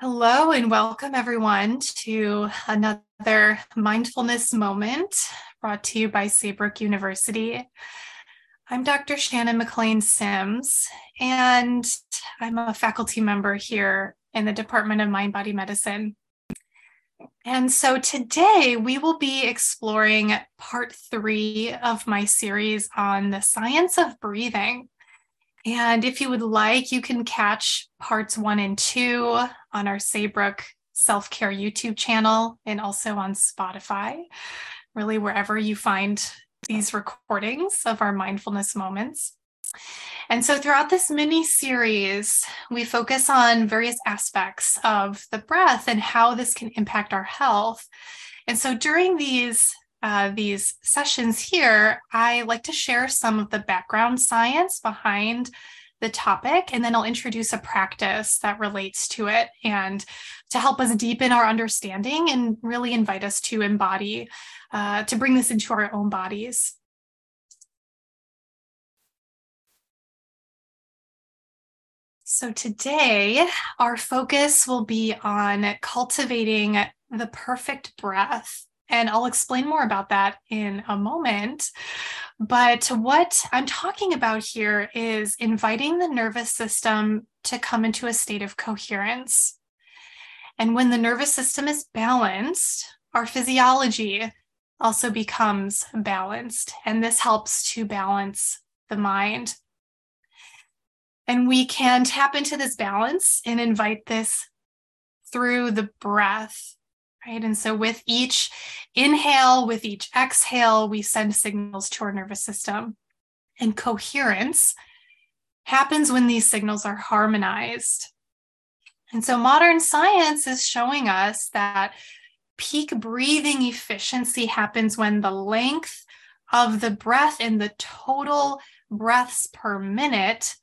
Hello, and welcome everyone to another mindfulness moment brought to you by Saybrook University. I'm Dr. Shannon McLean Sims, and I'm a faculty member here in the Department of Mind Body Medicine. And so today we will be exploring part three of my series on the science of breathing. And if you would like, you can catch parts one and two on our Saybrook Self Care YouTube channel and also on Spotify, really wherever you find these recordings of our mindfulness moments. And so, throughout this mini series, we focus on various aspects of the breath and how this can impact our health. And so, during these uh, these sessions here, I like to share some of the background science behind the topic, and then I'll introduce a practice that relates to it and to help us deepen our understanding and really invite us to embody, uh, to bring this into our own bodies. So, today, our focus will be on cultivating the perfect breath and I'll explain more about that in a moment. But what I'm talking about here is inviting the nervous system to come into a state of coherence. And when the nervous system is balanced, our physiology also becomes balanced. And this helps to balance the mind. And we can tap into this balance and invite this through the breath right? And so with each inhale, with each exhale, we send signals to our nervous system. And coherence happens when these signals are harmonized. And so modern science is showing us that peak breathing efficiency happens when the length of the breath and the total breaths per minute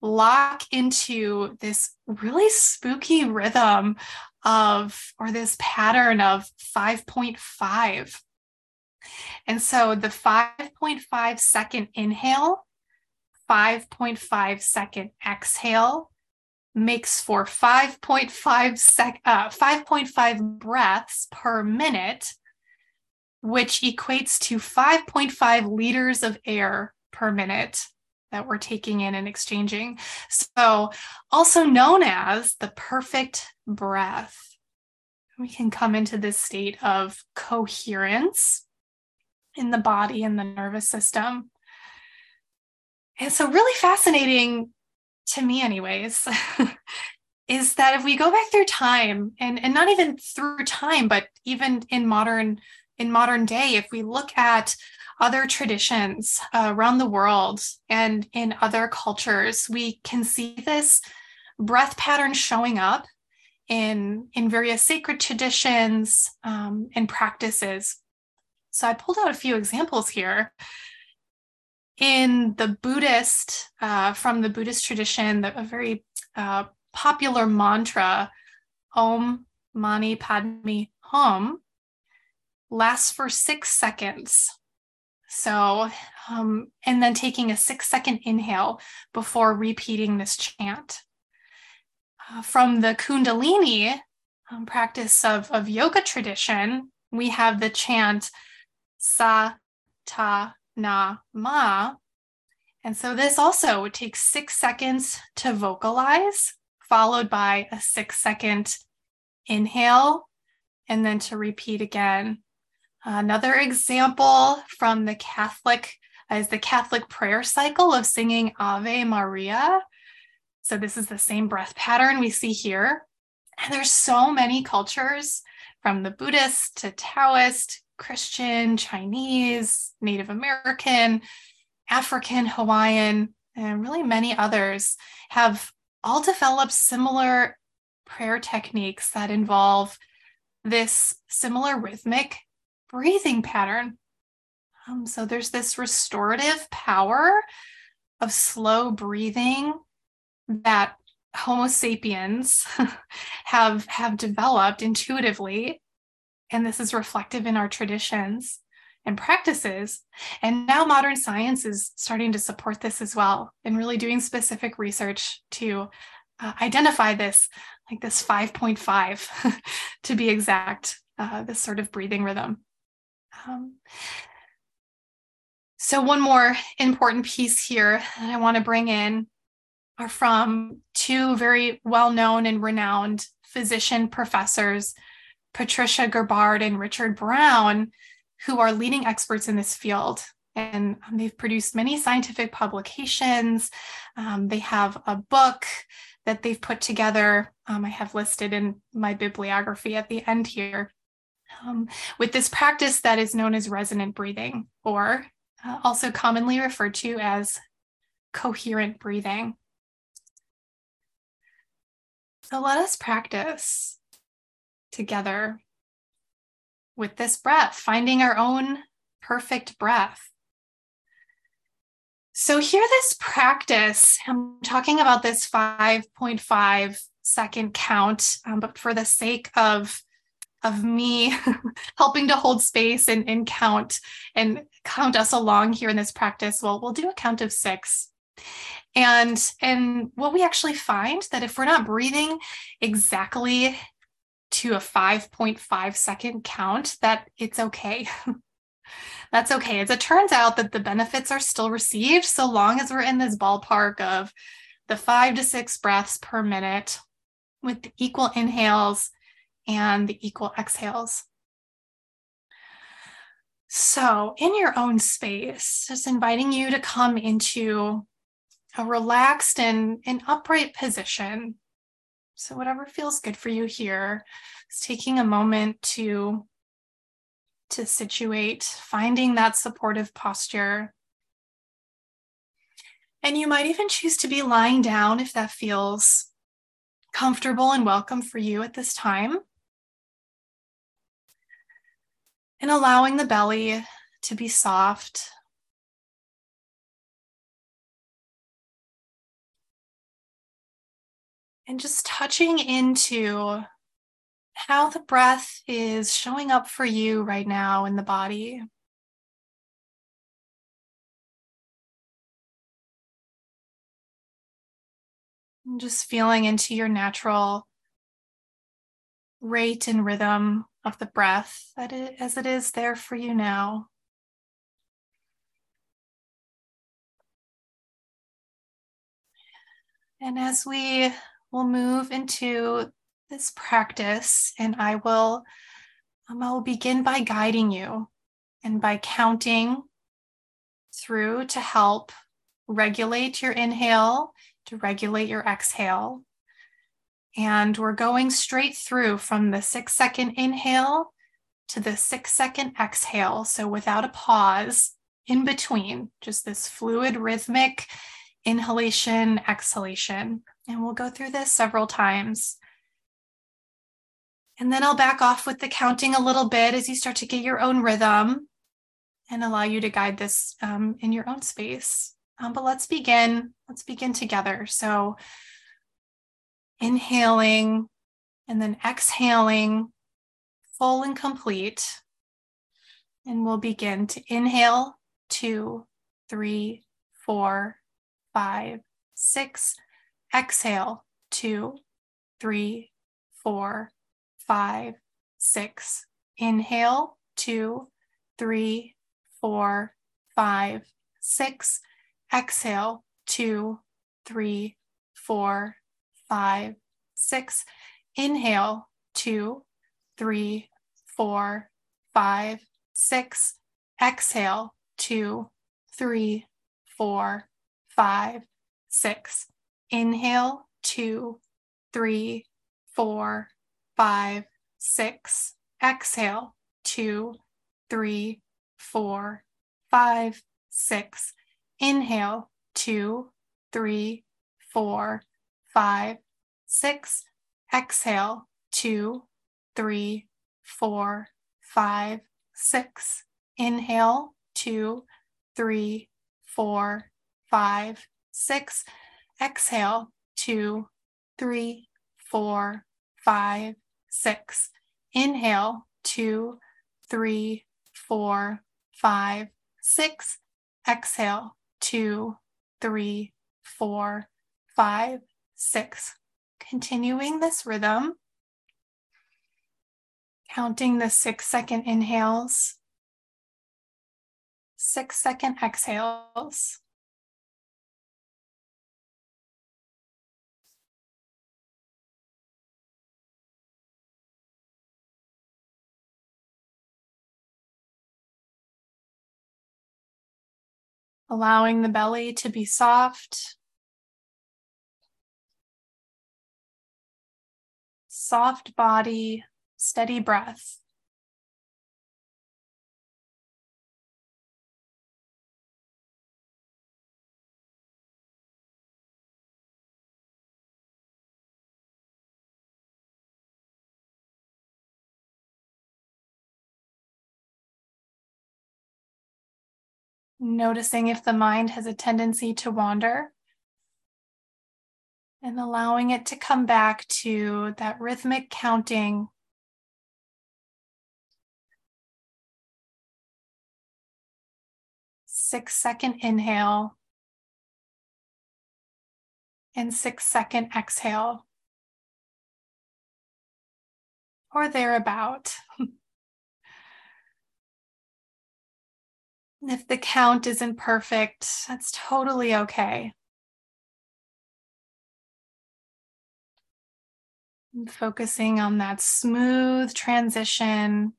lock into this really spooky rhythm of, or this pattern of 5.5. And so the 5.5 second inhale, 5.5 second exhale makes for 5.5 sec, uh, 5.5 breaths per minute, which equates to 5.5 liters of air per minute that we're taking in and exchanging. So, also known as the perfect breath. We can come into this state of coherence in the body and the nervous system. And so, really fascinating to me, anyways, is that if we go back through time and, and not even through time, but even in modern in modern day, if we look at other traditions uh, around the world and in other cultures, we can see this breath pattern showing up in, in various sacred traditions um, and practices. So I pulled out a few examples here. In the Buddhist, uh, from the Buddhist tradition, the, a very uh, popular mantra, Om Mani Padme Hum, lasts for six seconds. So, um, and then taking a six second inhale before repeating this chant. Uh, from the Kundalini um, practice of, of yoga tradition, we have the chant Sa Ta Na Ma. And so this also takes six seconds to vocalize, followed by a six second inhale, and then to repeat again. Another example from the Catholic uh, is the Catholic prayer cycle of singing Ave Maria. So this is the same breath pattern we see here. And there's so many cultures from the Buddhist to Taoist, Christian, Chinese, Native American, African, Hawaiian, and really many others have all developed similar prayer techniques that involve this similar rhythmic breathing pattern. Um, so there's this restorative power of slow breathing that Homo sapiens have have developed intuitively, and this is reflective in our traditions and practices. And now modern science is starting to support this as well, and really doing specific research to uh, identify this like this 5.5 to be exact, uh, this sort of breathing rhythm. Um, so, one more important piece here that I want to bring in are from two very well known and renowned physician professors, Patricia Gerbarg and Richard Brown, who are leading experts in this field. And um, they've produced many scientific publications. Um, they have a book that they've put together. Um, I have listed in my bibliography at the end here. Um, with this practice that is known as resonant breathing, or uh, also commonly referred to as coherent breathing. So let us practice together with this breath, finding our own perfect breath. So, here, this practice, I'm talking about this 5.5 second count, um, but for the sake of of me helping to hold space and, and count and count us along here in this practice, well, we'll do a count of six. And and what we actually find that if we're not breathing exactly to a 5.5 second count, that it's okay. That's okay. As it turns out that the benefits are still received so long as we're in this ballpark of the five to six breaths per minute with equal inhales and the equal exhales. So, in your own space, just inviting you to come into a relaxed and an upright position. So, whatever feels good for you here, is taking a moment to, to situate, finding that supportive posture. And you might even choose to be lying down if that feels comfortable and welcome for you at this time. And allowing the belly to be soft and just touching into how the breath is showing up for you right now in the body. And just feeling into your natural rate and rhythm of the breath as it is there for you now. And as we we'll move into this practice and I will um, I will begin by guiding you and by counting through to help regulate your inhale, to regulate your exhale. And we're going straight through from the six second inhale to the six second exhale. So without a pause in between, just this fluid, rhythmic inhalation, exhalation. And we'll go through this several times. And then I'll back off with the counting a little bit as you start to get your own rhythm and allow you to guide this um, in your own space. Um, but let's begin. Let's begin together. So, inhaling and then exhaling, full and complete. And we'll begin to inhale two, three, four, five, six, Exhale, two, three, four, five, six. Inhale, two, three, four, five, six. Exhale, two, three, four, five, six. Inhale, two, three, four, five, six. Exhale, two, three, four, five, six. Inhale, two, three, four, five, six. Exhale, two, three, four, five, six. Inhale, two, three, four, five, six. Exhale, two, three, four, five, six. Inhale, two, three, four, five, six. Exhale, two, three, four, five, six. Inhale, two, three, four, five, six. Exhale, two, three, four, five, six. continuing this rhythm, counting the six second inhales, six second exhales. allowing the belly to be soft. Soft body, steady breath. Noticing if the mind has a tendency to wander and allowing it to come back to that rhythmic counting. Six second inhale and six second exhale, or thereabout. If the count isn't perfect, that's totally okay. Focusing on that smooth transition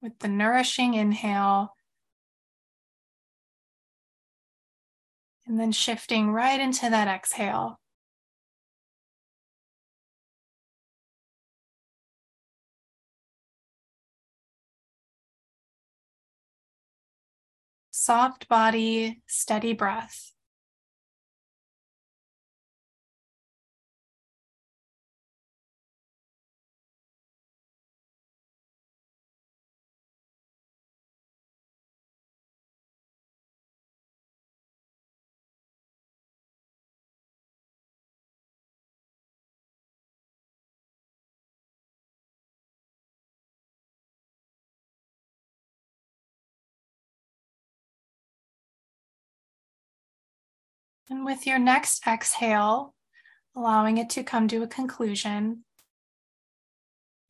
with the nourishing inhale. And then shifting right into that exhale. soft body, steady breath. And with your next exhale, allowing it to come to a conclusion.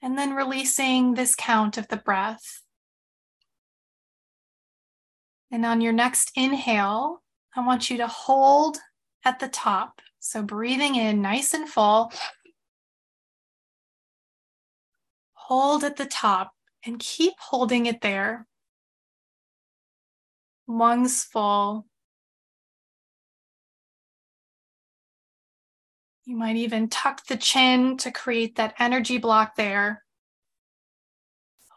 And then releasing this count of the breath. And on your next inhale, I want you to hold at the top. So breathing in nice and full. Hold at the top and keep holding it there. Lungs full, You might even tuck the chin to create that energy block there.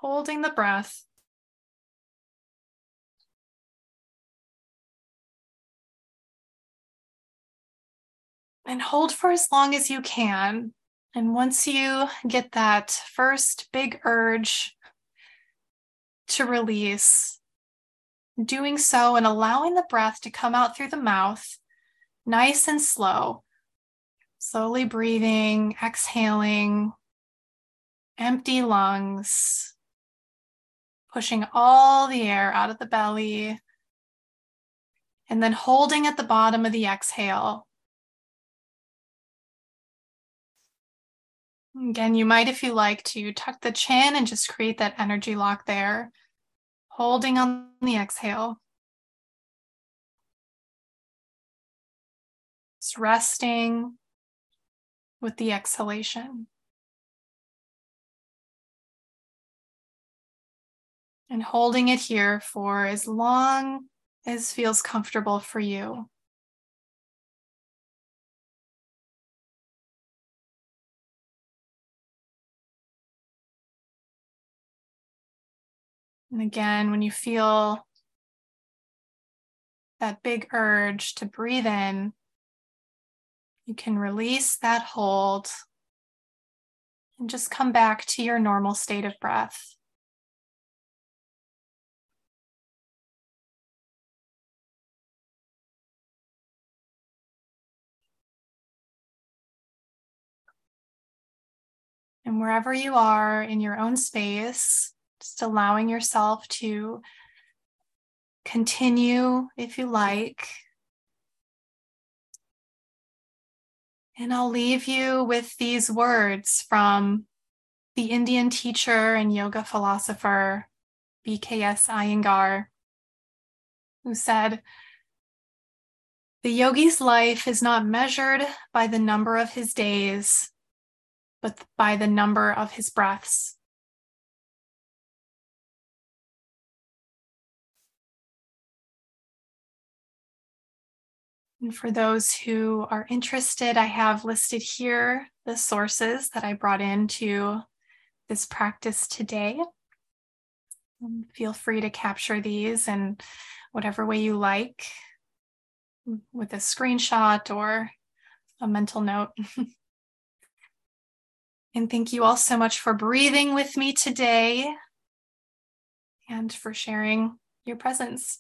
Holding the breath. And hold for as long as you can. And once you get that first big urge to release, doing so and allowing the breath to come out through the mouth, nice and slow, Slowly breathing, exhaling, empty lungs, pushing all the air out of the belly, and then holding at the bottom of the exhale. Again, you might, if you like, to tuck the chin and just create that energy lock there, holding on the exhale. Just resting, with the exhalation. And holding it here for as long as feels comfortable for you. And again, when you feel that big urge to breathe in, you can release that hold and just come back to your normal state of breath. And wherever you are in your own space, just allowing yourself to continue if you like And I'll leave you with these words from the Indian teacher and yoga philosopher BKS Iyengar, who said, The yogi's life is not measured by the number of his days, but by the number of his breaths. And for those who are interested, I have listed here the sources that I brought into this practice today. Um, feel free to capture these in whatever way you like with a screenshot or a mental note. and thank you all so much for breathing with me today and for sharing your presence.